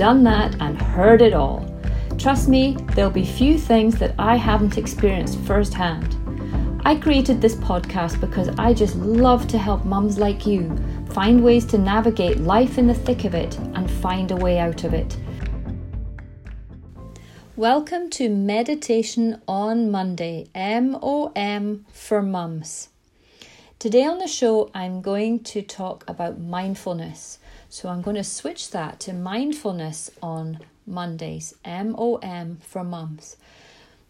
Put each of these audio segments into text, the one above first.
done that, and heard it all. Trust me, there'll be few things that I haven't experienced firsthand. I created this podcast because I just love to help mums like you find ways to navigate life in the thick of it and find a way out of it. Welcome to Meditation on Monday, M O M for mums. Today on the show, I'm going to talk about mindfulness. So I'm going to switch that to mindfulness on Mondays, M O M for mums,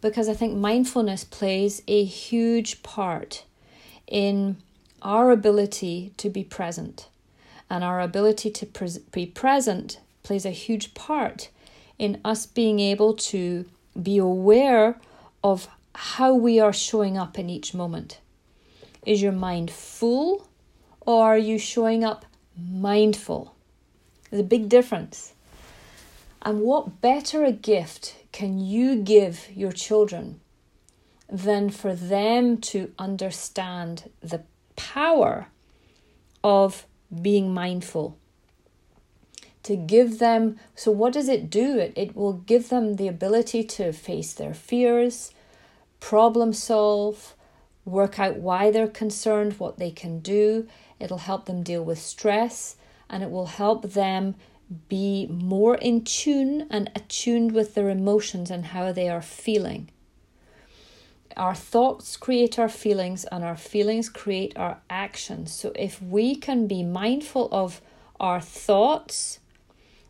because I think mindfulness plays a huge part in our ability to be present. And our ability to pre- be present plays a huge part in us being able to be aware of how we are showing up in each moment. Is your mind full or are you showing up mindful. There's a big difference. And what better a gift can you give your children than for them to understand the power of being mindful? To give them, so what does it do? It, it will give them the ability to face their fears, problem solve, work out why they're concerned, what they can do. It'll help them deal with stress and it will help them be more in tune and attuned with their emotions and how they are feeling. Our thoughts create our feelings, and our feelings create our actions. So, if we can be mindful of our thoughts,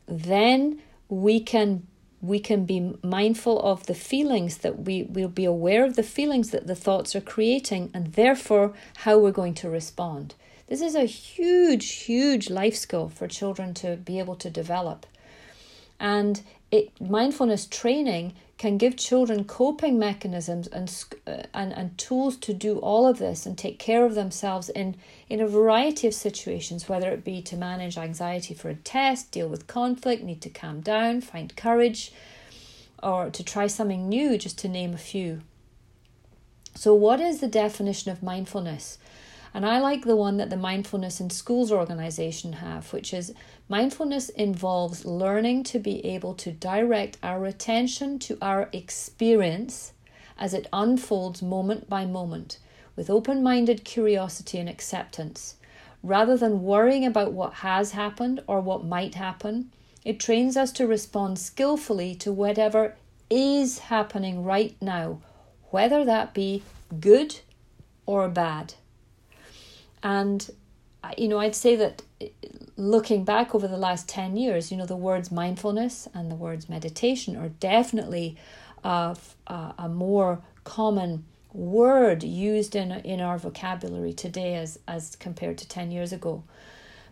then we can we can be mindful of the feelings that we will be aware of the feelings that the thoughts are creating and therefore how we're going to respond this is a huge, huge life skill for children to be able to develop. And it, mindfulness training can give children coping mechanisms and, uh, and, and tools to do all of this and take care of themselves in, in a variety of situations, whether it be to manage anxiety for a test, deal with conflict, need to calm down, find courage, or to try something new, just to name a few. So, what is the definition of mindfulness? And I like the one that the Mindfulness in Schools organization have, which is mindfulness involves learning to be able to direct our attention to our experience as it unfolds moment by moment with open minded curiosity and acceptance. Rather than worrying about what has happened or what might happen, it trains us to respond skillfully to whatever is happening right now, whether that be good or bad. And, you know, I'd say that eh, looking back over the last 10 years, you know, the words mindfulness and the words meditation are definitely uh, a, a, a more common word used in, in our vocabulary today as, as compared to 10 years ago.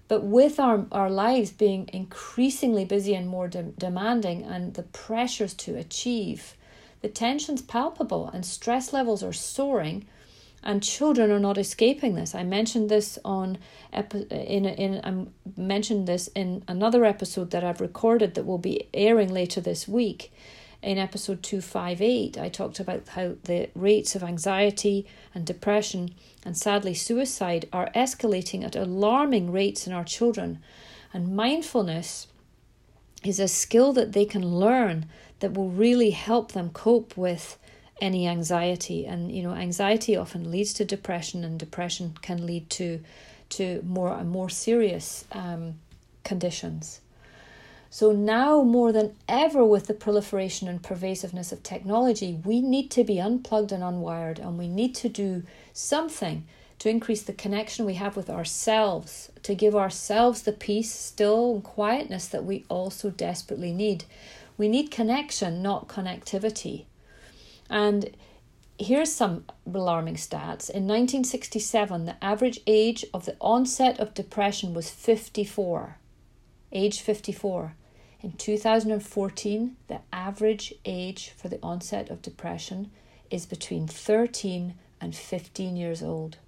But with our, our lives being increasingly busy and more de- demanding and the pressures to achieve, the tension's palpable and stress levels are soaring and children are not escaping this. I mentioned this on in in I mentioned this in another episode that I've recorded that will be airing later this week. In episode 258, I talked about how the rates of anxiety and depression and sadly suicide are escalating at alarming rates in our children. And mindfulness is a skill that they can learn that will really help them cope with any anxiety. And you know anxiety often leads to depression and depression can lead to to more and more serious um, conditions. So now more than ever with the proliferation and pervasiveness of technology we need to be unplugged and unwired and we need to do something to increase the connection we have with ourselves to give ourselves the peace still and quietness that we also desperately need. We need connection not connectivity and here's some alarming stats. In 1967, the average age of the onset of depression was 54. Age 54. In 2014, the average age for the onset of depression is between 13 and 15 years old.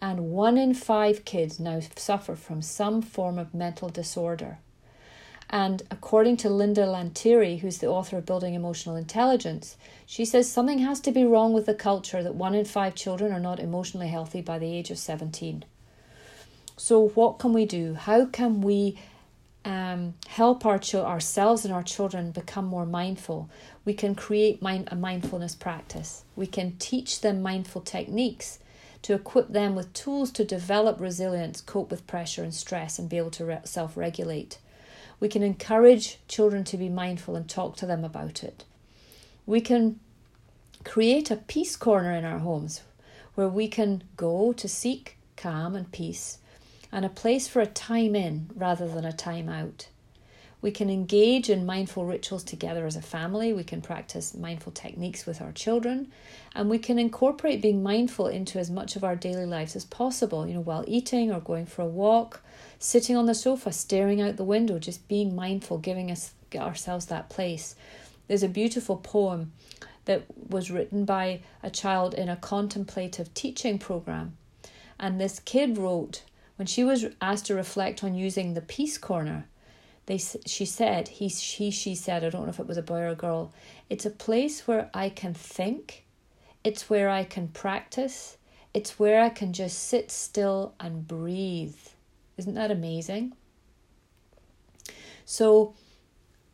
And one in five kids now suffer from some form of mental disorder. And according to Linda Lantieri, who's the author of Building Emotional Intelligence, she says something has to be wrong with the culture that one in five children are not emotionally healthy by the age of 17. So, what can we do? How can we um, help our ch- ourselves and our children become more mindful? We can create mind- a mindfulness practice. We can teach them mindful techniques to equip them with tools to develop resilience, cope with pressure and stress, and be able to re- self regulate. We can encourage children to be mindful and talk to them about it. We can create a peace corner in our homes where we can go to seek calm and peace and a place for a time in rather than a time out. We can engage in mindful rituals together as a family. We can practice mindful techniques with our children. And we can incorporate being mindful into as much of our daily lives as possible, you know, while eating or going for a walk, sitting on the sofa, staring out the window, just being mindful, giving us ourselves that place. There's a beautiful poem that was written by a child in a contemplative teaching program. And this kid wrote, when she was asked to reflect on using the peace corner, they she said he she she said I don't know if it was a boy or a girl. It's a place where I can think. It's where I can practice. It's where I can just sit still and breathe. Isn't that amazing? So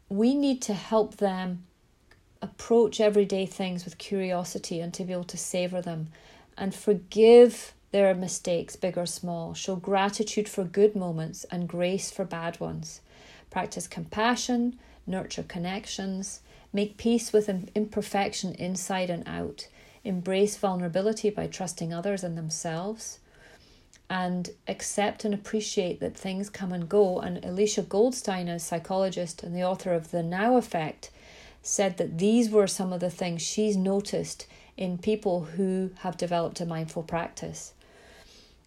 we need to help them approach everyday things with curiosity and to be able to savor them and forgive their mistakes, big or small. Show gratitude for good moments and grace for bad ones. Practice compassion, nurture connections, make peace with imperfection inside and out, embrace vulnerability by trusting others and themselves, and accept and appreciate that things come and go. And Alicia Goldstein, a psychologist and the author of The Now Effect, said that these were some of the things she's noticed in people who have developed a mindful practice.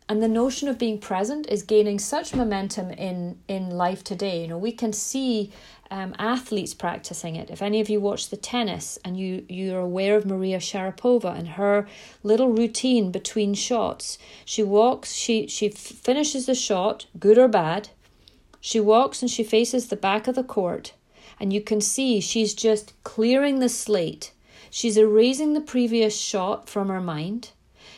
And the notion of being present is gaining such momentum in, in life today. You know, we can see um, athletes practicing it. If any of you watch the tennis and you, you're aware of Maria Sharapova and her little routine between shots, she walks, she, she finishes the shot, good or bad. She walks and she faces the back of the court, and you can see she's just clearing the slate. She's erasing the previous shot from her mind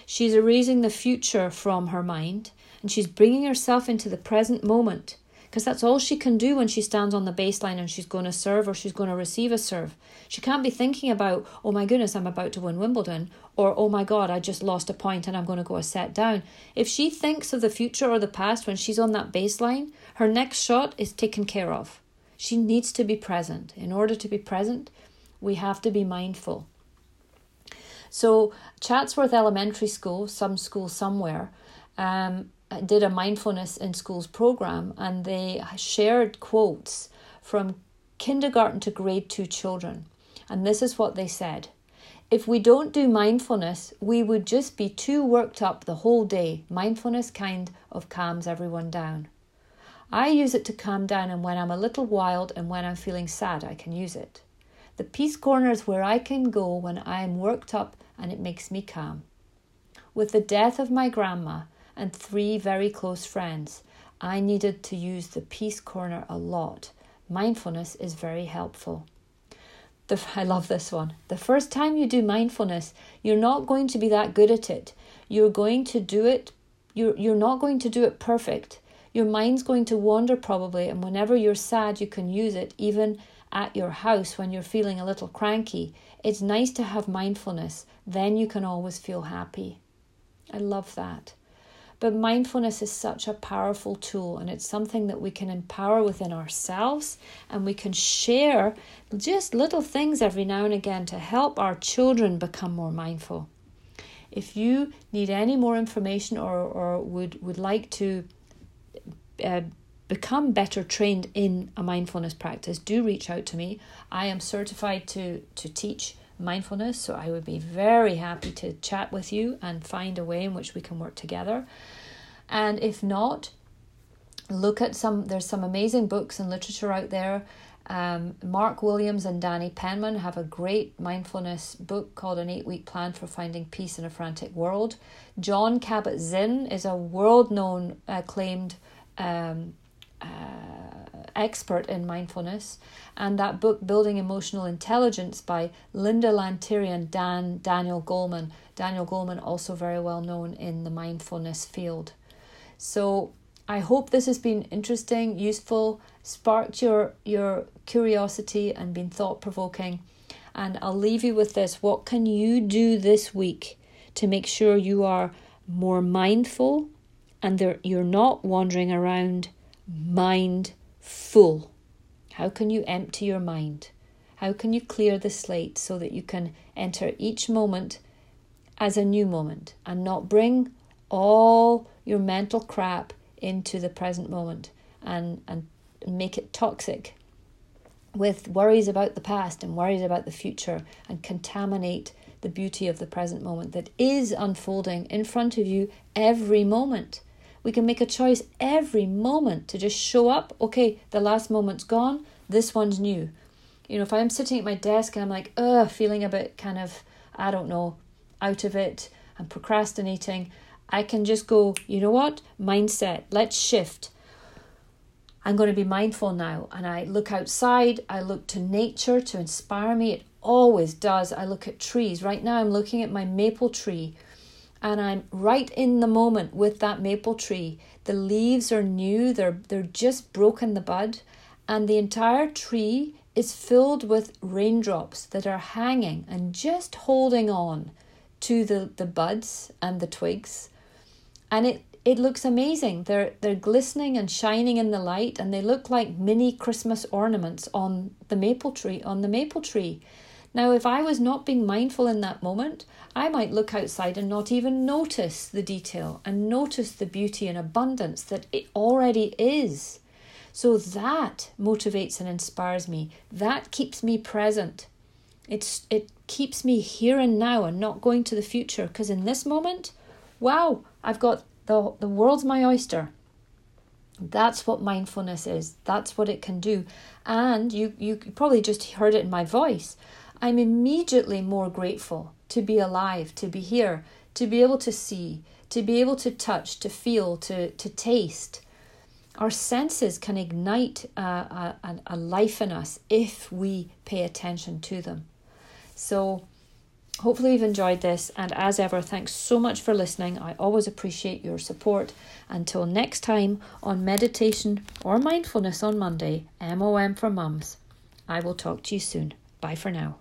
She's erasing the future from her mind and she's bringing herself into the present moment because that's all she can do when she stands on the baseline and she's going to serve or she's going to receive a serve. She can't be thinking about, oh my goodness, I'm about to win Wimbledon, or oh my god, I just lost a point and I'm going to go a set down. If she thinks of the future or the past when she's on that baseline, her next shot is taken care of. She needs to be present. In order to be present, we have to be mindful. So, Chatsworth Elementary School, some school somewhere, um, Uh, did a mindfulness in schools program and they shared quotes from kindergarten to grade two children. And this is what they said If we don't do mindfulness, we would just be too worked up the whole day. Mindfulness kind of calms everyone down. I use it to calm down, and when I'm a little wild and when I'm feeling sad, I can use it. The peace corner is where I can go when I am worked up and it makes me calm. With the death of my grandma and three very close friends, I needed to use the peace corner a lot. Mindfulness is very helpful. The, I love this one. The first time you do mindfulness, you're not going to be that good at it. You're going to do it, you're, you're not going to do it perfect. Your mind's going to wander probably, and whenever you're sad, you can use it even at your house when you're feeling a little cranky. It's nice to have mindfulness, then you can always feel happy. I love that. But mindfulness is such a powerful tool, and it's something that we can empower within ourselves, and we can share just little things every now and again to help our children become more mindful. If you need any more information or, or would, would like to uh, become better trained in a mindfulness practice, do reach out to me. I am certified to, to teach mindfulness, so I would be very happy to chat with you and find a way in which we can work together. And if not, look at some, there's some amazing books and literature out there. Um, Mark Williams and Danny Penman have a great mindfulness book called An Eight Week Plan for Finding Peace in a Frantic World. Jon Kabat Zinn is a world known, acclaimed um, uh, expert in mindfulness. And that book, Building Emotional Intelligence by Linda Lantieri and Dan, Daniel Goleman. Daniel Goleman, also very well known in the mindfulness field. So I hope this has been interesting, useful, sparked your, your curiosity, and been thought provoking. And I'll leave you with this. What can you do this week to make sure you are more mindful and you're not wandering around mind full? How can you empty your mind? How can you clear the slate so that you can enter each moment as a new moment and not bring all your mental crap into the present moment and, and make it toxic with worries about the past and worries about the future and contaminate the beauty of the present moment that is unfolding in front of you every moment. We can make a choice every moment to just show up. Okay, the last moment's gone, this one's new. You know, if I'm sitting at my desk and I'm like, ugh, feeling a bit kind of, I don't know, out of it, I'm procrastinating, I can just go, you know what? Mindset, let's shift. I'm going to be mindful now. And I look outside, I look to nature to inspire me. It always does. I look at trees. Right now, I'm looking at my maple tree and I'm right in the moment with that maple tree. The leaves are new, they're, they're just broken the bud, and the entire tree is filled with raindrops that are hanging and just holding on to the, the buds and the twigs and it it looks amazing. They're they're glistening and shining in the light, and they look like mini Christmas ornaments on the maple tree. On the maple tree. Now, if I was not being mindful in that moment, I might look outside and not even notice the detail and notice the beauty and abundance that it already is. So that motivates and inspires me. That keeps me present. It's it keeps me here and now and not going to the future because in this moment, wow, I've got the, the world's my oyster. That's what mindfulness is. That's what it can do. And you, you probably just heard it in my voice. I'm immediately more grateful to be alive, to be here, to be able to see, to be able to touch, to feel, to, to taste. Our senses can ignite a, a, a life in us if we pay attention to them. So, Hopefully, you've enjoyed this, and as ever, thanks so much for listening. I always appreciate your support. Until next time on Meditation or Mindfulness on Monday, MOM for Mums, I will talk to you soon. Bye for now.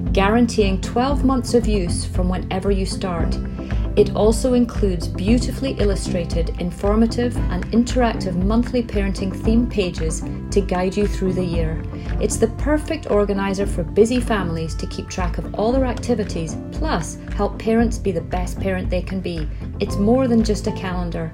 guaranteeing 12 months of use from whenever you start. It also includes beautifully illustrated, informative, and interactive monthly parenting theme pages to guide you through the year. It's the perfect organizer for busy families to keep track of all their activities, plus help parents be the best parent they can be. It's more than just a calendar.